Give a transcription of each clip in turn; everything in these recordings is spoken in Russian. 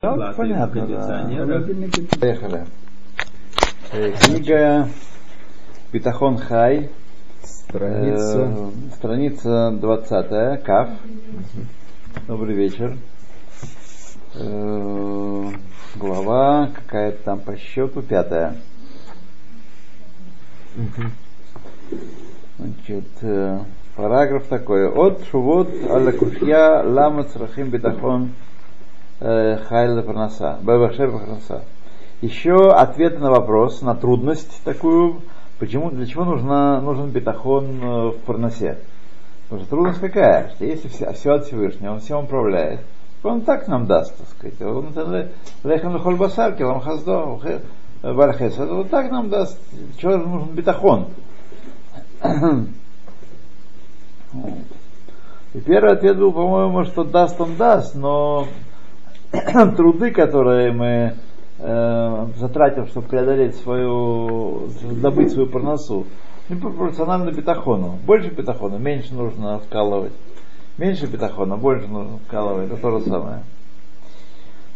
Понятно, да. Поехали. Э, Книга Битахон Хай, Страница. э, страница 20, Каф. Добрый вечер. Э, глава какая-то там по счету, пятая. Значит, э, параграф такой. От шувот аля кушья лама црахим битахон э, хайла парнаса. Бэбэшер парнаса. Еще ответ на вопрос, на трудность такую, почему, для чего нужна, нужен битахон э, в парнасе. Потому что трудность какая? Что если все, все от Всевышнего, он всем управляет, он так нам даст, так сказать. Он это лехам лехоль басар, килам хаздо, бархес. Это вот так нам даст. Чего же нужен битахон? И первый ответ был, по-моему, что даст он даст, но труды, которые мы э, затратим, чтобы преодолеть свою, добыть свою парносу, не пропорционально бетахону. Больше бетахона, меньше нужно вкалывать. Меньше бетахона, больше нужно вкалывать. Это то же самое.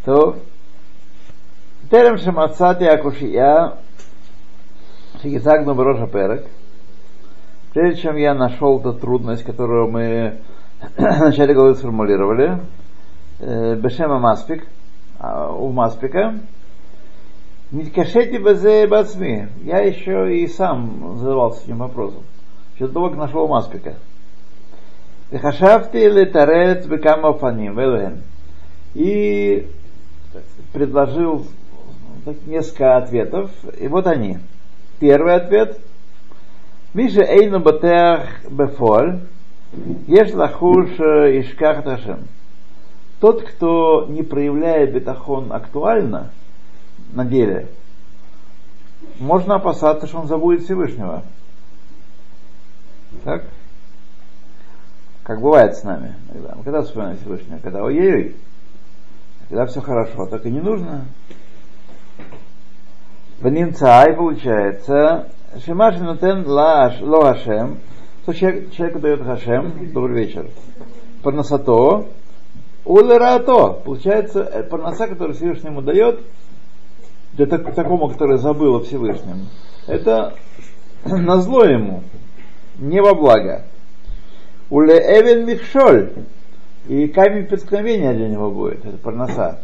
То Терем Шамацати Акушия Шигизагну Броша Перек. Прежде чем я нашел эту трудность, которую мы в начале главы сформулировали, Бешема Маспик, а, у Маспика, Ниткашети базе бацми. Я еще и сам задавался этим вопросом. Еще до того, как нашел Маспика. Хашафти летарет бекама фаним, велуэн. И предложил несколько ответов. И вот они. Первый ответ. Миша эйну батеах бефоль. Еш лахуш ишках ташем. Тот, кто не проявляет бетахон актуально, на деле, можно опасаться, что он забудет Всевышнего. Так? Как бывает с нами. Иногда. Мы когда вспоминаем Всевышнего? Когда ой-ой-ой. Когда все хорошо, так и не нужно. Ванинцай получается, Шимаш нутен лаш ло Хашем, что человек, человеку дает Хашем, добрый вечер, парносато, улерато, получается, парноса, который Всевышний ему дает, для так, такому, который забыл о Всевышнем, это на зло ему, не во благо. Уле эвен михшоль, и камень преткновения для него будет, это парноса.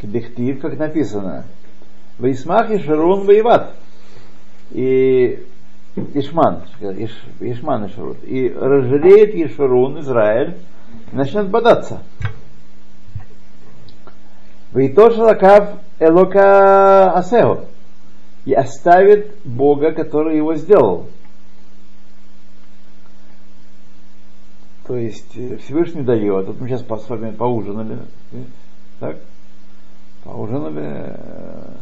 Кдехтив, как написано. Вейсмах и Шарун воеват. И Ишман, Иш, Ишман и Шарун. И разжалеет Ешарун, Израиль, начнет бодаться. Вейтош лакав элока асео. И оставит Бога, который его сделал. То есть Всевышний дает. Вот мы сейчас с вами поужинали. Так? Поужинали,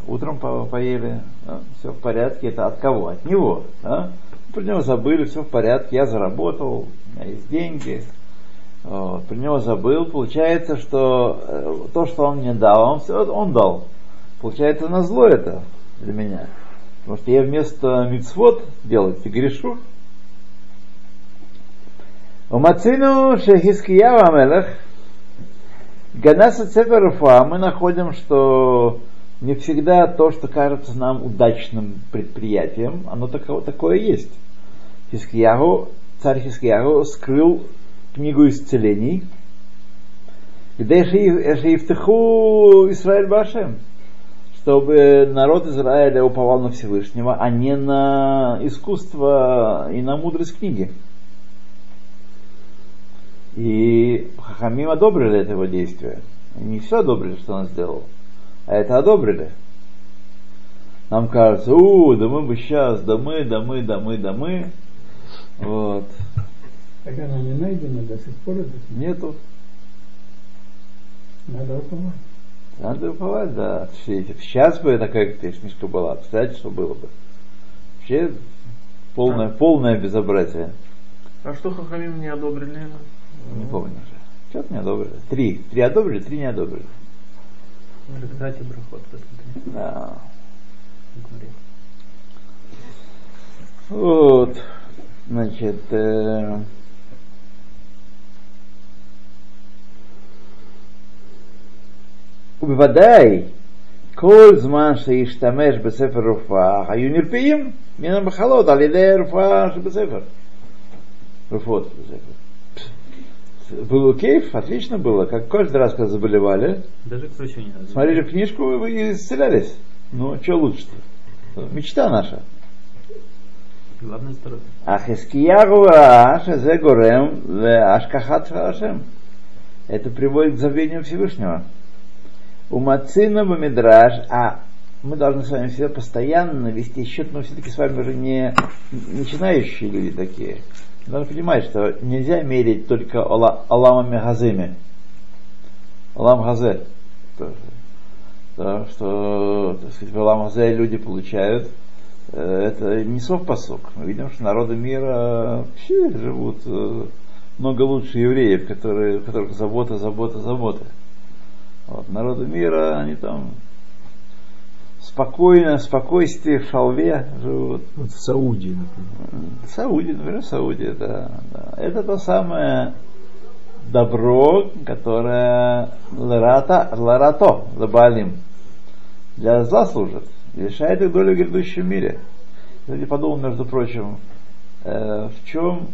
утром по поели, да, все в порядке. Это от кого? От него. Да? Про него забыли, все в порядке. Я заработал, у меня есть деньги. Вот, про него забыл. Получается, что то, что он мне дал, он все он дал. Получается, на зло это для меня. Потому что я вместо мицвод делать грешу. Умацину Шехискиява Амелах Ганаса Цефер Руфа мы находим, что не всегда то, что кажется нам удачным предприятием, оно таково, такое есть. Хискиягу, царь Хискиягу скрыл книгу исцелений, где Шиифтаху Израиль Башем, чтобы народ Израиля уповал на Всевышнего, а не на искусство и на мудрость книги. И Хахамим одобрили это его действие. Не все одобрили, что он сделал, а это одобрили. Нам кажется, у, да мы бы сейчас, да мы, да мы, да мы, да мы. Вот. Так она не найдена до сих пор? Нету. Надо уповать. Надо уповать, да. Сейчас бы такая книжка была, представляете, что было бы. Вообще полное, полное безобразие. А что Хахамим не одобрили? Не помню уже. Что-то не одобрили. Три. Три одобрили, три не одобрили. В результате брахот посмотри. Да. Вот. Значит, э, ובוודאי כל זמן שישתמש בספר רפואה, היו נרפאים מן המחלות על ידי רפואה שבספר. רפואות בספר. Было кейф, отлично было, как каждый раз, когда заболевали, Даже к врачу не надо. смотрели книжку и исцелялись. Ну, что лучше-то? Мечта наша. Главное здоровье. אך חזקיהו ראה שזה גורם להשכחת השם. Это приводит к забвению Всевышнего. У Мацина Бамидраж, а мы должны с вами всегда постоянно вести счет, но все-таки с вами уже не начинающие люди такие. Надо понимать, что нельзя мерить только Аламами Газыми. Алам Газе. То, что так сказать, в Алам Газе люди получают, э, это не совпосок. Мы видим, что народы мира вообще живут э, много лучше евреев, которые, у которых забота, забота, забота. Вот, народы мира, они там спокойно, в спокойствии, в шалве живут. Вот в Саудии, например. Сауди, например, Сауди, да, да. Это то самое добро, которое ларата, ларато, лабалим, для зла служит, и лишает их долю в грядущем мире. Я подумал, между прочим, э, в чем,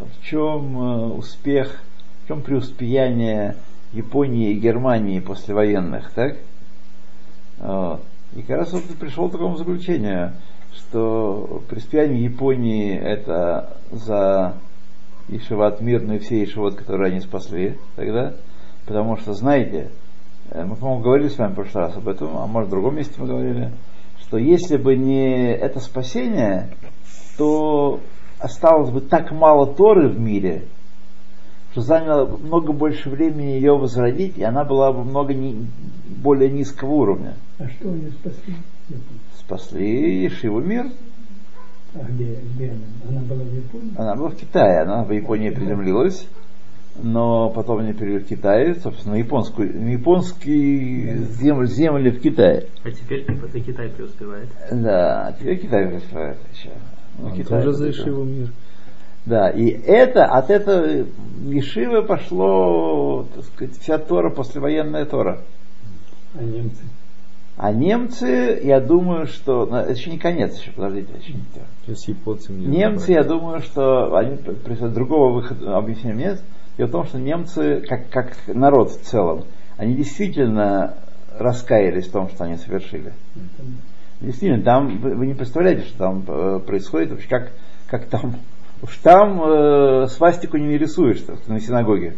в чем э, успех, в чем преуспеяние Японии и Германии послевоенных, так? Вот. И как раз вот пришел к такому заключению, что преуспеяние Японии это за Ишеват мирную и все Ишеват, которые они спасли тогда, потому что, знаете, э, мы, по-моему, говорили с вами в прошлый раз об этом, а может в другом месте мы говорили, что если бы не это спасение, то осталось бы так мало Торы в мире, что заняло много больше времени ее возродить, и она была бы много ни- более низкого уровня. А что они спасли? Спасли Ешиву мир. А где, где она? Она была в Японии? Она была в Китае, она в Японии приземлилась, но потом они перевели в Китай, собственно, на японскую, на японские земли, земли в Китае. А теперь это Китай преуспевает. Да, а теперь Китай преуспевает еще. Ну, Он Китай тоже за Ишиву мир. Да, и это, от этого Ешивы пошло, так сказать, вся Тора, послевоенная Тора. А немцы? А немцы, я думаю, что... ну, Это еще не конец, еще, подождите, еще не. Сейчас японцам не Немцы, я думаю, что они другого выхода объяснения нет. Дело в том, что немцы, как, как народ в целом, они действительно раскаялись в том, что они совершили. Действительно, там вы, вы не представляете, что там э, происходит, вообще как, как там. Уж там э, свастику не нарисуешь так, на синагоге.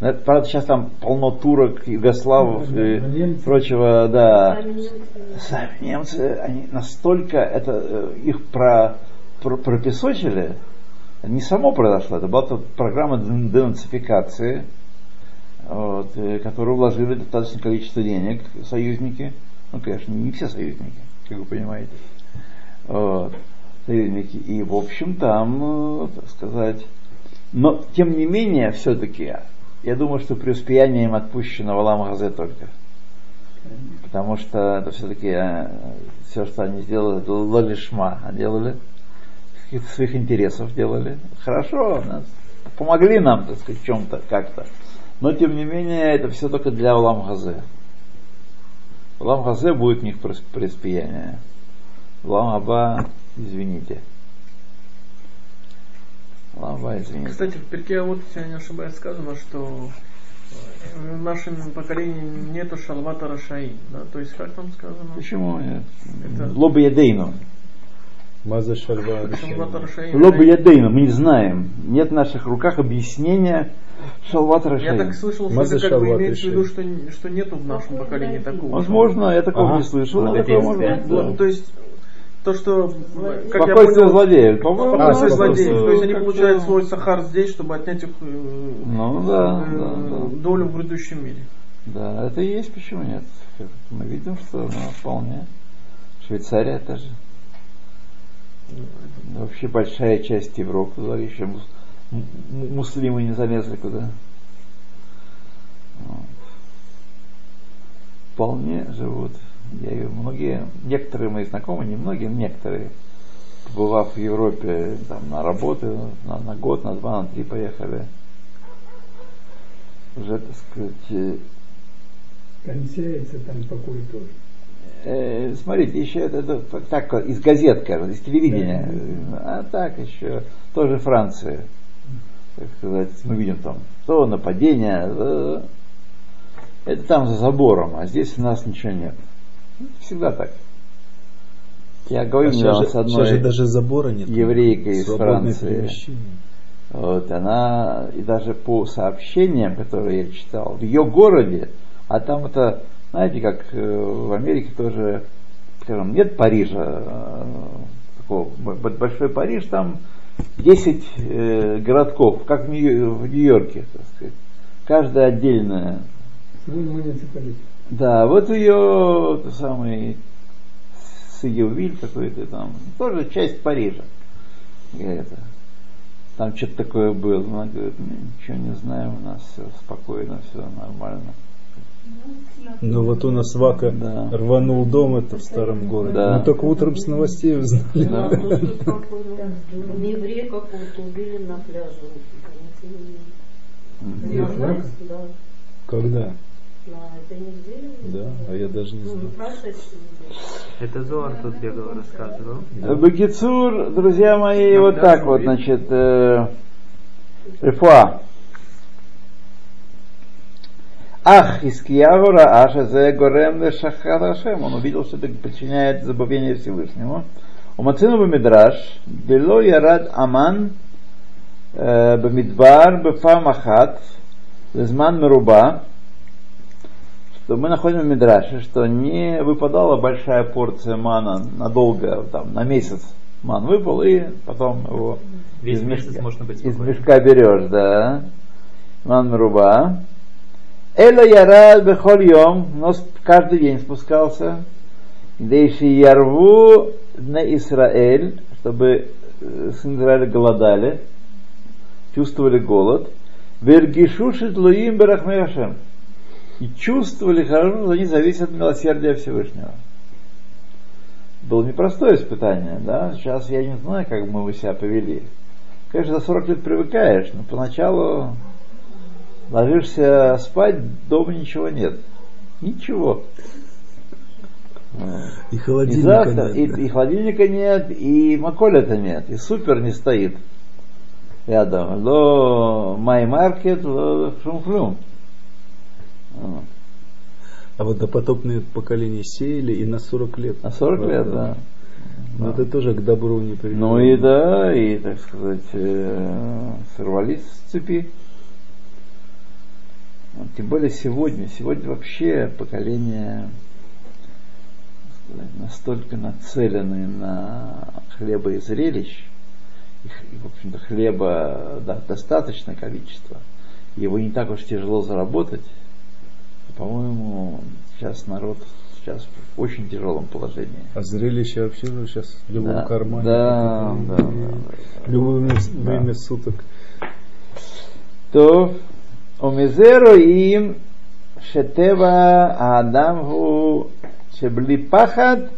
Да, Правда, сейчас там полно турок, югославов и немцы. прочего, да. Сами немцы. Сами немцы, они настолько это э, их про, про- пропесочили, не само произошло, это была программа ден- денацификации, вот, э, которую вложили достаточное количество денег союзники. Ну, конечно, не все союзники, как вы понимаете. Вот, союзники. И, в общем, там, э, так сказать, но, тем не менее, все-таки, я думаю, что преуспеяние им отпущено в Алам Газе только. Потому что это все-таки все, что они сделали, лолишма делали, каких-то своих интересов делали. Хорошо, нас, помогли нам, так сказать, в чем-то, как-то. Но тем не менее, это все только для Улам Газе. Улам Газе будет у них преус- преуспеяние. Улам Аба, извините. Аба, извините. Кстати, в перке вот, если я не ошибаюсь, сказано, что э, в нашем поколении нету шалвата рашаи. Да? То есть, как там сказано? Почему нет? Это- Лоба Ядейну. Маза. Шалвата рашаи. Лоба Ядейну, мы не знаем. Нет в наших руках объяснения Шалват Я Рашей. так слышал, что Маза это как бы имеется в виду, что, что нету в нашем поколении такого. Возможно, я такого Ага. не слышал. Вот такое эти может да. Ну, То есть, то, что, как я Спокойствие понял, злодеев. Спокойствие А, злодеев. То есть они получают свой сахар здесь, чтобы отнять их э, Ну да, э, да, да. долю в грядущем мире. Да, это и есть, почему нет. Как Мы видим, что ну, вполне. Швейцария тоже. Вообще большая часть Европы, да, еще мус- муслимы не залезли куда. Вот. Вполне живут. Я многие, некоторые мои знакомые, не многие, некоторые, побывав в Европе там, на работу, на, на год, на два, на три поехали, уже, так сказать, э, кончается там покой тоже. Э, смотрите, еще это, это так из газет, кажется, из телевидения. А так еще тоже Франция. Так сказать, мы видим там то нападение. э, Это там за забором, а здесь у нас ничего нет. Всегда так. Я говорю А сейчас, же, с сейчас одной же даже забора нет. еврейкой из Франции. Вот, она, и даже по сообщениям, которые я читал, в ее городе, а там это, знаете, как э, в Америке тоже, скажем, нет Парижа, э, такого, большой Париж, там 10 э, городков, как в Нью- в Нью-Йорке, так сказать. Каждая отдельная. Свой муниципалитет. Да, вот ее тот самый Сигевиль какой-то там, тоже часть Парижа. Это. Там что-то такое было. Она говорит, «Мы ничего не знаем, у нас все спокойно, все нормально. Ну вот у нас Вака Да. рванул дом это в старом городе. Да. Мы только утром с новостей узнали. Да. Еврея какого-то убили на пляже. Когда? На этой неделе. Да, а я даже не неделе. Это Зоар тут бегал, рассказывал. Бакицур, друзья мои, вот так вот, значит, э, Рифуа. Ах, зе горем ле шахат Ашем. Он увидел, что это причиняет забавление Всевышнему. У Мацину Бамидраш, Бело Ярад Аман э, Бамидбар Бефам Ахат, Лезман Меруба, что мы находим в Мидраше, что не выпадала большая порция мана надолго, там, на месяц ман выпал, и потом его Весь из мешка, можно быть из мешка берешь, да. Ман Меруба. Эла Ярад Бехоль Йом, но каждый день спускался. Дейши Ярву на Израиль, чтобы э, сын Израиля голодали, чувствовали голод. Вергишушит Луим Берахмеяшем. И чувствовали хорошо, что они зависят от милосердия Всевышнего. Было непростое испытание, да? Сейчас я не знаю, как мы бы себя повели. Конечно, за 40 лет привыкаешь, но поначалу ложишься спать, дома ничего нет. Ничего. И И, холодильника завтра, нет, и, да. и холодильника нет, и маколета нет, и супер не стоит рядом. Ло май маркет, ло шумфлюм. Вот. А вот допотопные поколения сеяли и на 40 лет. На 40 лет, да. Но Да. это тоже к добру не привело. Ну и да, и, так сказать, э, сорвались с цепи. Тем более сегодня. Сегодня вообще поколение сказать, настолько нацелены на хлеба и зрелищ, и, в общем-то, хлеба да, достаточное количество, его не так уж тяжело заработать по-моему, сейчас народ сейчас в очень тяжелом положении. А зрелище вообще же сейчас в любом да, кармане. Да, в да, да, да. Любое да. время да. суток. То омизеро им шетева а адам гу шебли пахад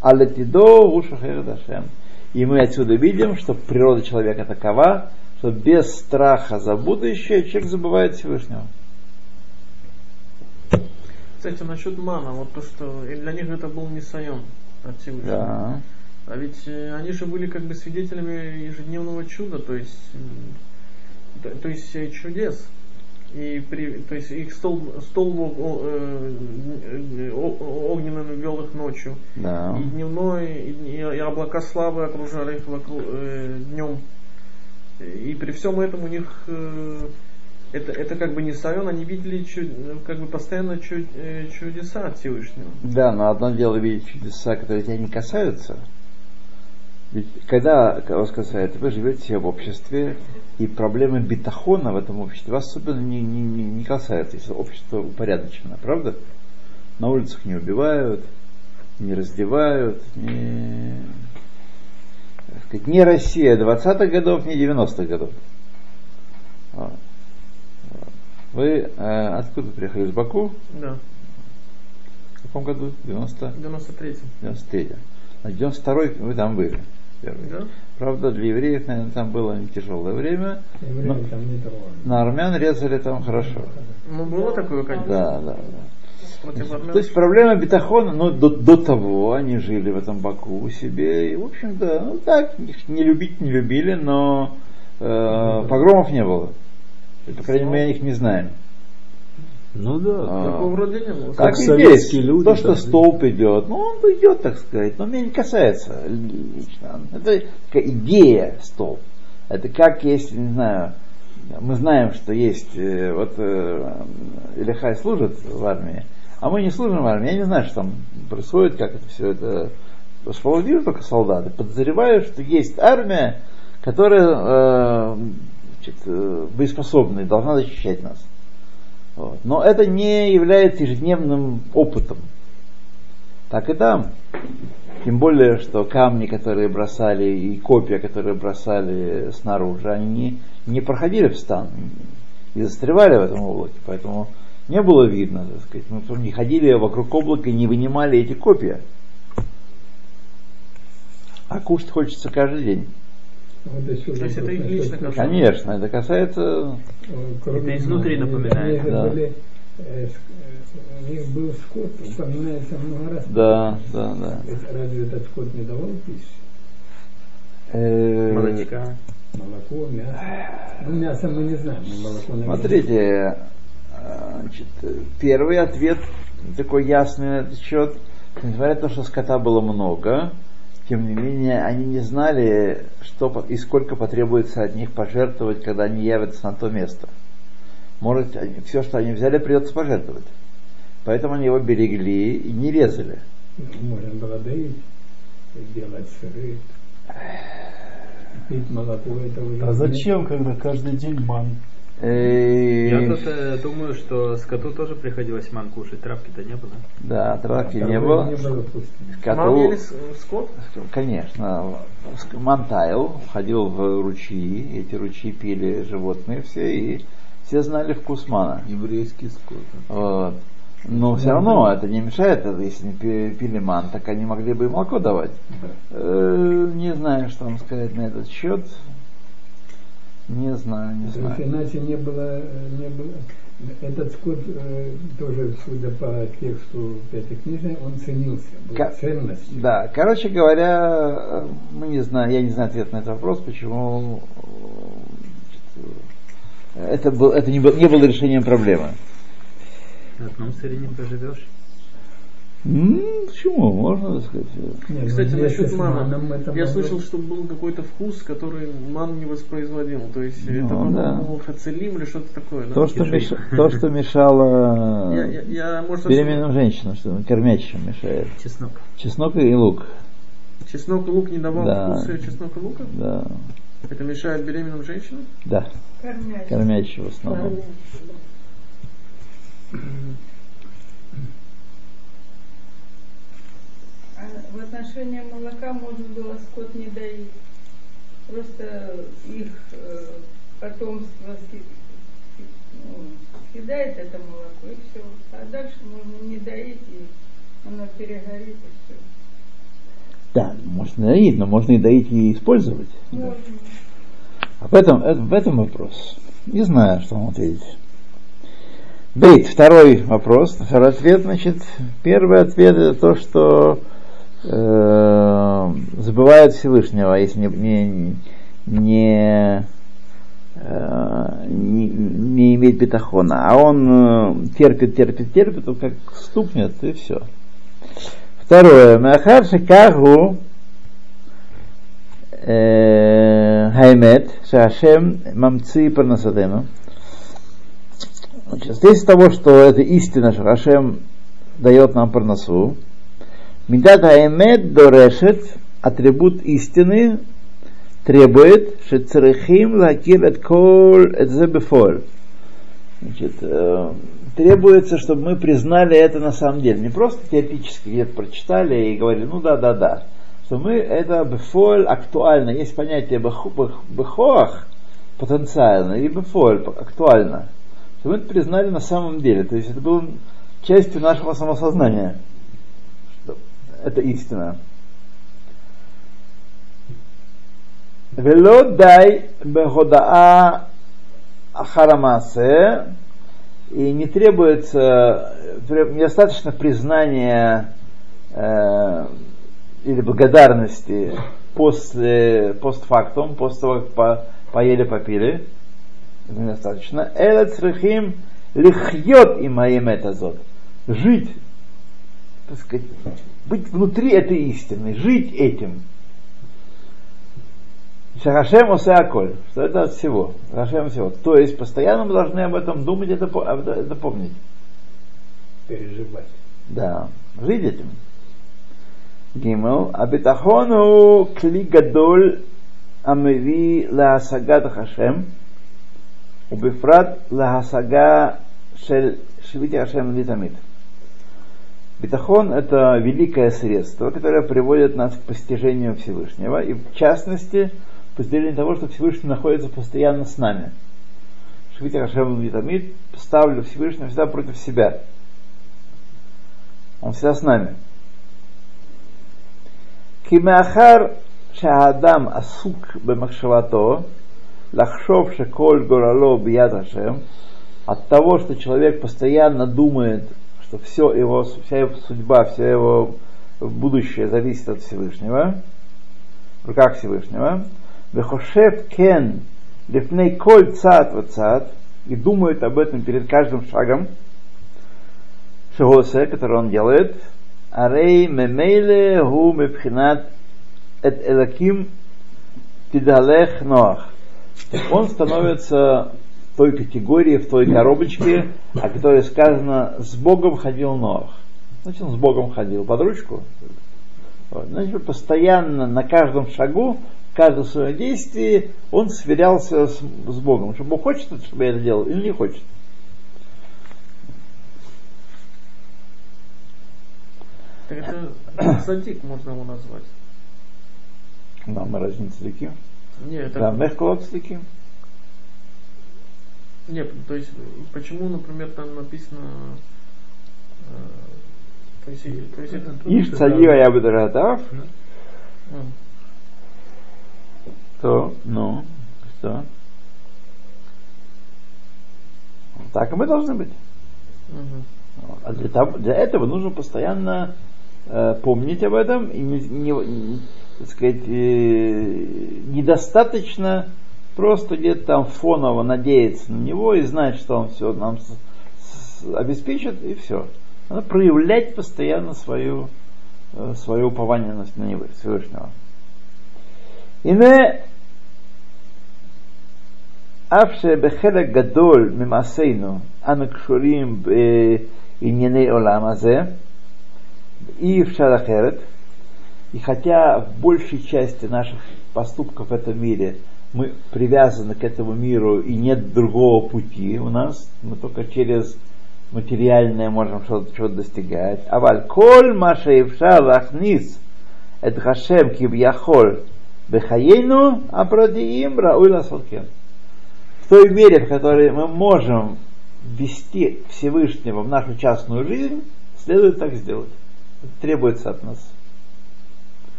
алетидо ушахер дашем. И мы отсюда видим, что природа человека такова, что без страха за будущее человек забывает Всевышнего. Кстати, насчет мана, вот то, что и для них это был не сайон от Всевышнего. Да. А ведь э, они же были как бы свидетелями ежедневного чуда, то есть, то, то есть э, чудес. И при, то есть их стол, стол о- э, о- огненным вел их ночью. Да. И дневной, и, дни- и облака славы окружали их вокруг, э, днем. И при всем этом у них э, это, это как бы не сайон, они видели чу- как бы постоянно чу- э, чудеса от Всевышнего. Да, но одно дело видеть чудеса, которые тебя не касаются. Ведь когда вас касается, вы живете в обществе, и проблемы битахона в этом обществе вас особенно не, не, не, не касаются, если общество упорядочено, правда? На улицах не убивают, не раздевают, не, сказать, не Россия 20-х годов, не 90-х годов. Вот. Вы э, откуда приехали? Из Баку? Да, В каком году? 90 в 93-м. 93 А 92 вы там были. первый. Да? Правда, для евреев, наверное, там было не тяжелое время. Евреи там не. На армян резали там хорошо. Ну, было такое, конечно. Да, да, да. То есть проблема бетахона, ну, до, до того они жили в этом Баку себе, и, в общем-то, ну, так, их не любить не любили, но э, погромов не было. По крайней мере, их не знаем. Ну да. А, Такого вроде не было. Так Как и советские здесь. люди, То, что да. столб идет, ну, он идет, так сказать, но меня не касается лично. Это такая идея столб. Это как есть, не знаю, мы знаем, что есть, э, вот э, Илихай служит в армии, а мы не служим в армии. Я не знаю, что там происходит, как это все это. Потому что только солдаты. Подозреваю, что есть армия, которая э, значит, э, боеспособная, должна защищать нас. Вот. Но это не является ежедневным опытом. Так и там. Тем более, что камни, которые бросали, и копья, которые бросали снаружи, они не, не проходили в стан и застревали в этом облаке. Поэтому не было видно, так сказать. Мы потом не ходили вокруг облака и не вынимали эти копья. А кушать хочется каждый день. Вот То есть это их лично кушать. Конечно, это касается... Э, кроме Это изнутри напоминает, да. были, э, э, у них был скот, упоминается много раз. Да, да, да. Разве этот скот не давал пищи? Э, Молочка. Молоко, мясо. Ну, мясо мы не знаем, но молоко, наверное. Смотрите, значит, первый ответ такой ясный на этот счет. Несмотря на то, что скота было много, тем не менее они не знали, что по- и сколько потребуется от них пожертвовать, когда они явятся на то место. Может, они- все, что они взяли, придется пожертвовать. Поэтому они его берегли и не резали. Можно было доить, делать сыры. Пить молоко, это уже... А зачем, когда каждый день ман? Я тут э, думаю, что скоту тоже приходилось ман кушать, травки-то не было. Да, травки не было. Не было пустыни. Коту- Мам ели скот? Конечно, Мантайл ходил в ручьи, эти ручьи пили животные все, и все знали вкус мана. Еврейский скот. Вот. Но все равно это не мешает, если не пи- пили ман, так они могли бы и молоко давать. Э, Не знаю, что вам сказать на этот счет. Не знаю, не знаю. иначе не было, не было. Этот скот э, тоже, судя по тексту Пятикнижия, он ценился, был Ка- ценностью. Да, короче говоря, э, мы не знаем, я не знаю ответ на этот вопрос, почему э, это, был, это не, был- не было решением проблемы. На одном сыре не проживешь. М, Почему? Можно так сказать. Не, ну, Кстати, насчет мана. Я могло- слышал, что был какой-то вкус, который ман не воспроизводил. То есть Ну, это, да. по-моему, хацелим или что-то такое. да? То, что, Кишей. меша- то, что мешало Я, я, я, может, беременным женщинам, что кормячим мешает. Чеснок. Чеснок и лук. чеснок и лук не давал Да. вкуса чеснок и лука? Да, Это мешает беременным женщинам? да, Кормять. кормячий в основном. А в отношении молока можно было скот не доить. Просто их э, потомство ну, съедает это молоко и все. А дальше можно не доить, и оно перегорит и все. Да, можно доить, но можно и доить и использовать. Можно. А в этом, это- в этом вопрос. Не знаю, что вам ответить. Бейт, второй вопрос, второй ответ, значит, первый ответ это то, что э, забывают Всевышнего, если не, не, не, э, не, не имеет бетахона, а он э, терпит, терпит, терпит, он как стукнет и все. Второе, Махар Шикаху Хаймет, Шашем Мамци Парнасадену. Значит, здесь того, что это истина, что Хашем дает нам парнасу, מידת האמת דורשת, атрибут истины, требует, что צריכים להכיר את כל זאת. Значит, э, требуется, чтобы мы признали это на самом деле. Не просто теоретически где-то прочитали и говорили, ну да, да, да. Что мы это בפועל актуально. Есть понятие בכוח потенциально и бефоль актуально. Что мы это признали на самом деле. То есть это было частью нашего самосознания это истина. Вело дай беходаа харамасе, и не требуется, э, недостаточно признания э, или благодарности после, постфактум, после того, как по, поели, попили, недостаточно. этот црихим лихьет и моим это зод Жить, так сказать, быть внутри этой истины, жить этим. Шарашем Осеаколь, что это от всего, Шарашем всего. То есть постоянно мы должны об этом думать, это, это помнить. Переживать. Да, жить этим. Гимел. Абитахону кли гадоль амеви лаасагат хашем, убифрат лаасага шель швити хашем литамит. Бетахон – это великое средство, которое приводит нас к постижению Всевышнего, и в частности, постижению того, что Всевышний находится постоянно с нами. Швитер Ашем Витамид ставлю Всевышнего всегда против себя. Он всегда с нами. Кимахар шаадам асук бемахшавато, лахшов шеколь горало бияд Ашем, от того, что человек постоянно думает что все его, вся его судьба, вся его будущее зависит от Всевышнего, в руках Всевышнего, Вехошев кен лифней коль цат цат, и думает об этом перед каждым шагом, Шагосе, который он делает, Арей мемейле гу мепхинат эт элаким тидалех ноах. Он становится той категории, в той коробочке, о которой сказано, с Богом ходил Ноах. Значит, он с Богом ходил под ручку. Вот. Значит, постоянно на каждом шагу, в каждом своем действии он сверялся с, с Богом. Что Бог хочет, чтобы я это делал, или не хочет. Так это садик можно его назвать. Да, мы разница таким. Нет, Да, это, мехколот таким. Нет, то есть почему, например, там написано, э, то есть, то есть это Иш цадива я бы дорогатав, М. то, ну, что? Так и мы должны быть. А для, того- для этого нужно постоянно э, помнить об этом и не, не- не- так сказать, э, недостаточно просто где-то там фоново надеяться на него и знать, что он все нам обеспечит, и все. Надо проявлять постоянно свою, э, свое упование на, на него, Всевышнего. Ине Авше Бехелек Гадоль Мимасейну Анакшурим Иньяней Оламазе и в Шарахерет, и хотя в большей части наших поступков в этом мире – мы привязаны к этому миру и нет другого пути у нас, мы только через материальное можем что-то, что достигать. А валь маша лахнис эт хашем кибьяхоль бехаейну апрадиим рауй ласалкен. В той мере, в которой мы можем вести Всевышнего в нашу частную жизнь, следует так сделать. Это требуется от нас.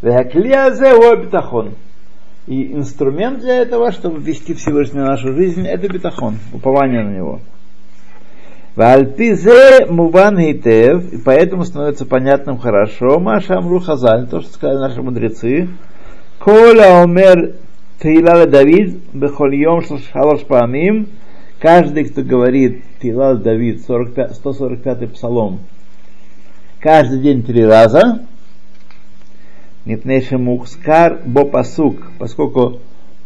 Вехаклия обитахон. И инструмент для этого, чтобы ввести Всевышнего в нашу жизнь, это битахон, упование на него. Вальпизе муван гейтев, и поэтому становится понятным хорошо, Маша Хазаль, то, что сказали наши мудрецы, Коля омер Тейла Давид, Бехольем Шалаш Паамим, каждый, кто говорит Тилал Давид, 45, 145 псалом, каждый день три раза, Мипнейши Мухскар Бо Пасук, поскольку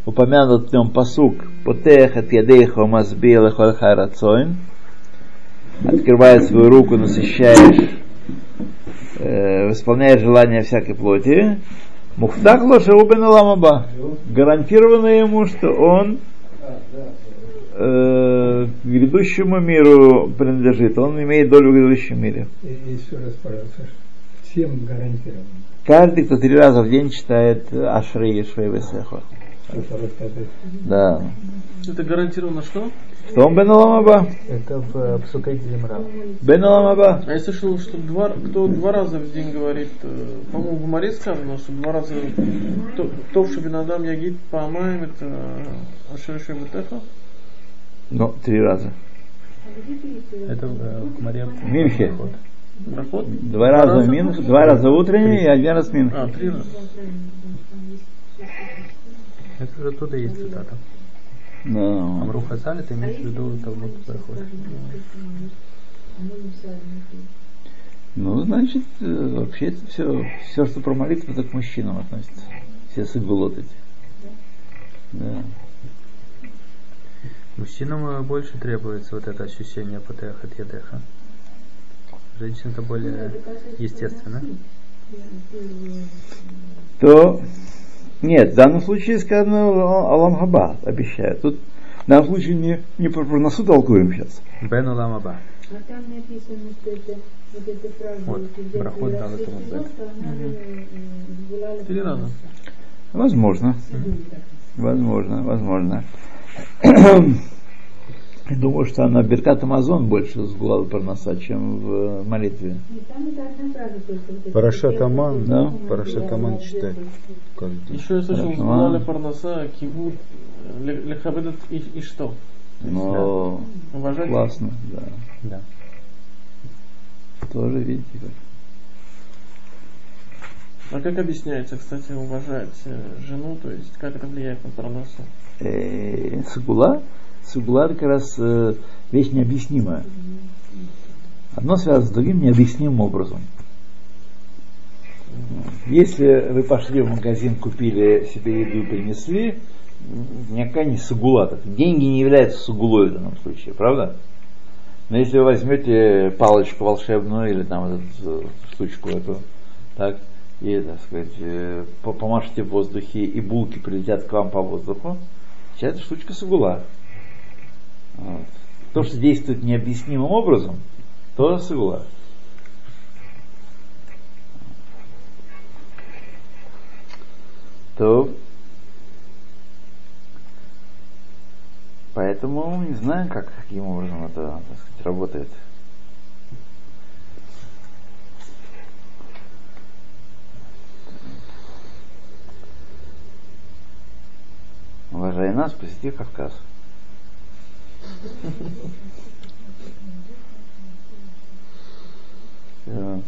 упомянут в нем Пасук, Потех от Ядейхо Мазбил Эхоль Харацойн, открывая свою руку, насыщаешь, э, исполняешь желания всякой плоти, Мухтах Лошаубен Ламаба, гарантировано ему, что он э, грядущему миру принадлежит, он имеет долю в грядущем мире. И, и еще раз, пожалуйста, всем гарантировано. Каждый, кто три раза в день читает Ашрей Швей Весехо. Это рассказывает. Да. Это гарантированно что? Что он Бен Аламаба? Это в Псукайте Земра. Бен Аламаба. А я слышал, что два, кто два раза в день говорит, э, по-моему, в Маре сказано, что два раза то, то что Бенадам Ягид Паамаем, это Ашереши Бетеха. Ну, три раза. Это э, в Маре. В Минхе. Брахот? Два раза Минх, два раза утренний и один раз Минх. А, три раза. Это же оттуда есть цитата. Да. Амру Хазаль, это имеется в виду Талмуд Брахот. Ну, значит, э, вообще это все, все, что про молитву, это к мужчинам относится. Все сыгулот эти. Да. Мужчинам больше требуется вот это ощущение патеха тедеха. Женщин это более естественно. То, нет, в данном случае сказано Алам Хаба, обещаю. Тут в данном случае не, не про проносу толкуем сейчас. Бен Улам Аба. А там написано, что это вот эта фраза Вот, «Идет проход дал этому сезон», Бен. э, была ли Три раза. Возможно. Возможно, возможно. Я думаю, что она Беркат Амазон больше сгулала проноса, чем в э, молитве. Парашат Аман, Да. Парашат Аман день. Еще я слышал. Гулали Парнаса, Кивуд, Лехабедат и, и что? Но Уважать? классно, да. Да. Тоже видите как. А как объясняется, кстати, уважать э, жену, то есть как это влияет на Парнасу? Э, Это как раз э, вещь необъяснимая. Одно связано с другим необъяснимым образом. Если вы пошли в магазин, купили себе еду и принесли, никакая не сугула. Так, Деньги не являются сугулой в данном случае, правда? Но если вы возьмете палочку волшебную или там эту штучку эту, так, и, так сказать, э, по- помашете в воздухе, и булки прилетят к вам по воздуху, вся эта штучка сугула. Вот. То, что действует необъяснимым образом, то сугула. То поэтому не знаю, как, каким образом это так сказать, работает. Уважай нас, посети Кавказ. Всё.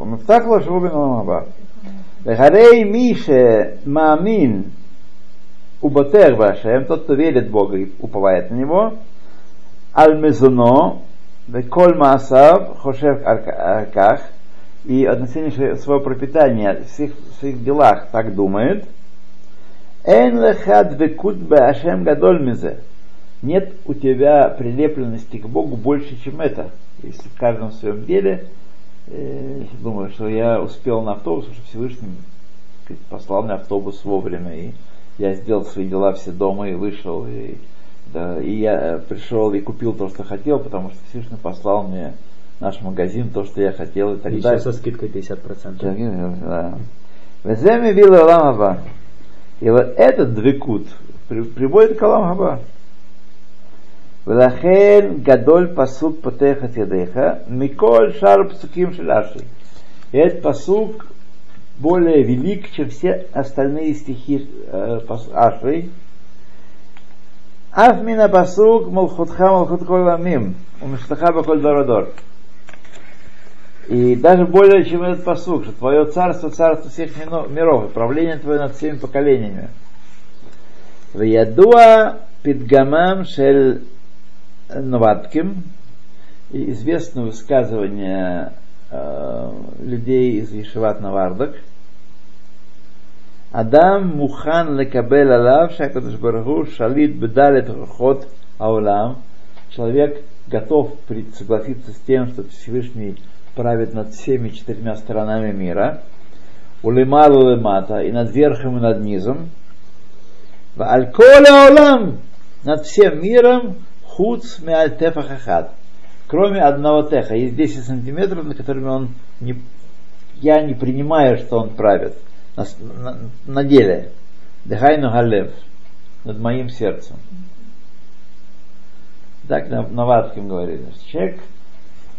ומבטח לו שבו בן העולם הבא. והרי מי שמאמין ובוטח בהשם, тот, кто верит в Бога и уповает на Него, על מזונו וכל מעשיו חושב על כך, и относительно своего пропитания в всех в своих делах так думает, «Эн лехад векут башем гадоль мизе». Нет у тебя прилепленности к Богу больше, чем это. Если в каждом своем деле э, думаю, что я успел на автобус, что Всевышний сказать, послал мне автобус вовремя, и я сделал свои дела все дома и вышел, и, да, и я э, пришел и купил то, что хотел, потому что Всевышний послал мне наш магазин то, что я хотел и так Еще далее. со скидкой 50%. Да. Веземи вилла Олам Хаба. И вот этот двекут при- приводит к Олам Хаба. ולכן גדול פסוק פותח את ידיך מכל שאר הפסוקים של אשרי. И этот пасук более велик, чем все остальные стихи э, пас- Ашри. אף מן הפסוק מלכותך מלכות כל העמים И даже более, чем этот посук, что твое царство, царство всех миров, и правление твое над всеми поколениями. Виядуа пидгамам шель Новатким, известно высказывание э, людей из Ешеват Навардак. Адам мухан лекабель алав шакадыш барагу шалит бедалет ход аулам. Человек готов согласиться с тем, что Всевышний правит над всеми четырьмя сторонами мира. Улемалу лемата, и над верхом, и над низом. Аль-коля аулам, над всем миром, хуц меаль тефахахат. Кроме одного теха. Есть 10 сантиметров, на которыми он не, я не принимаю, что он правит. На, на- на деле. Дехайну галев. Над моим сердцем. Так на, на говорили. Человек,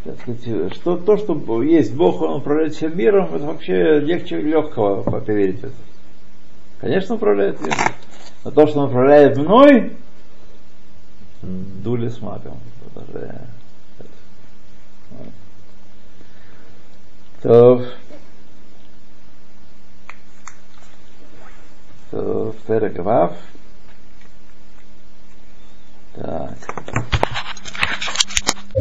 так сказать, что то, что есть Бог, Он управляет всем миром, это вообще легче легкого поверить в это. Конечно, управляет миром. Но то, что Он управляет мной, дули с мапем. То, то в Терегвав. Так.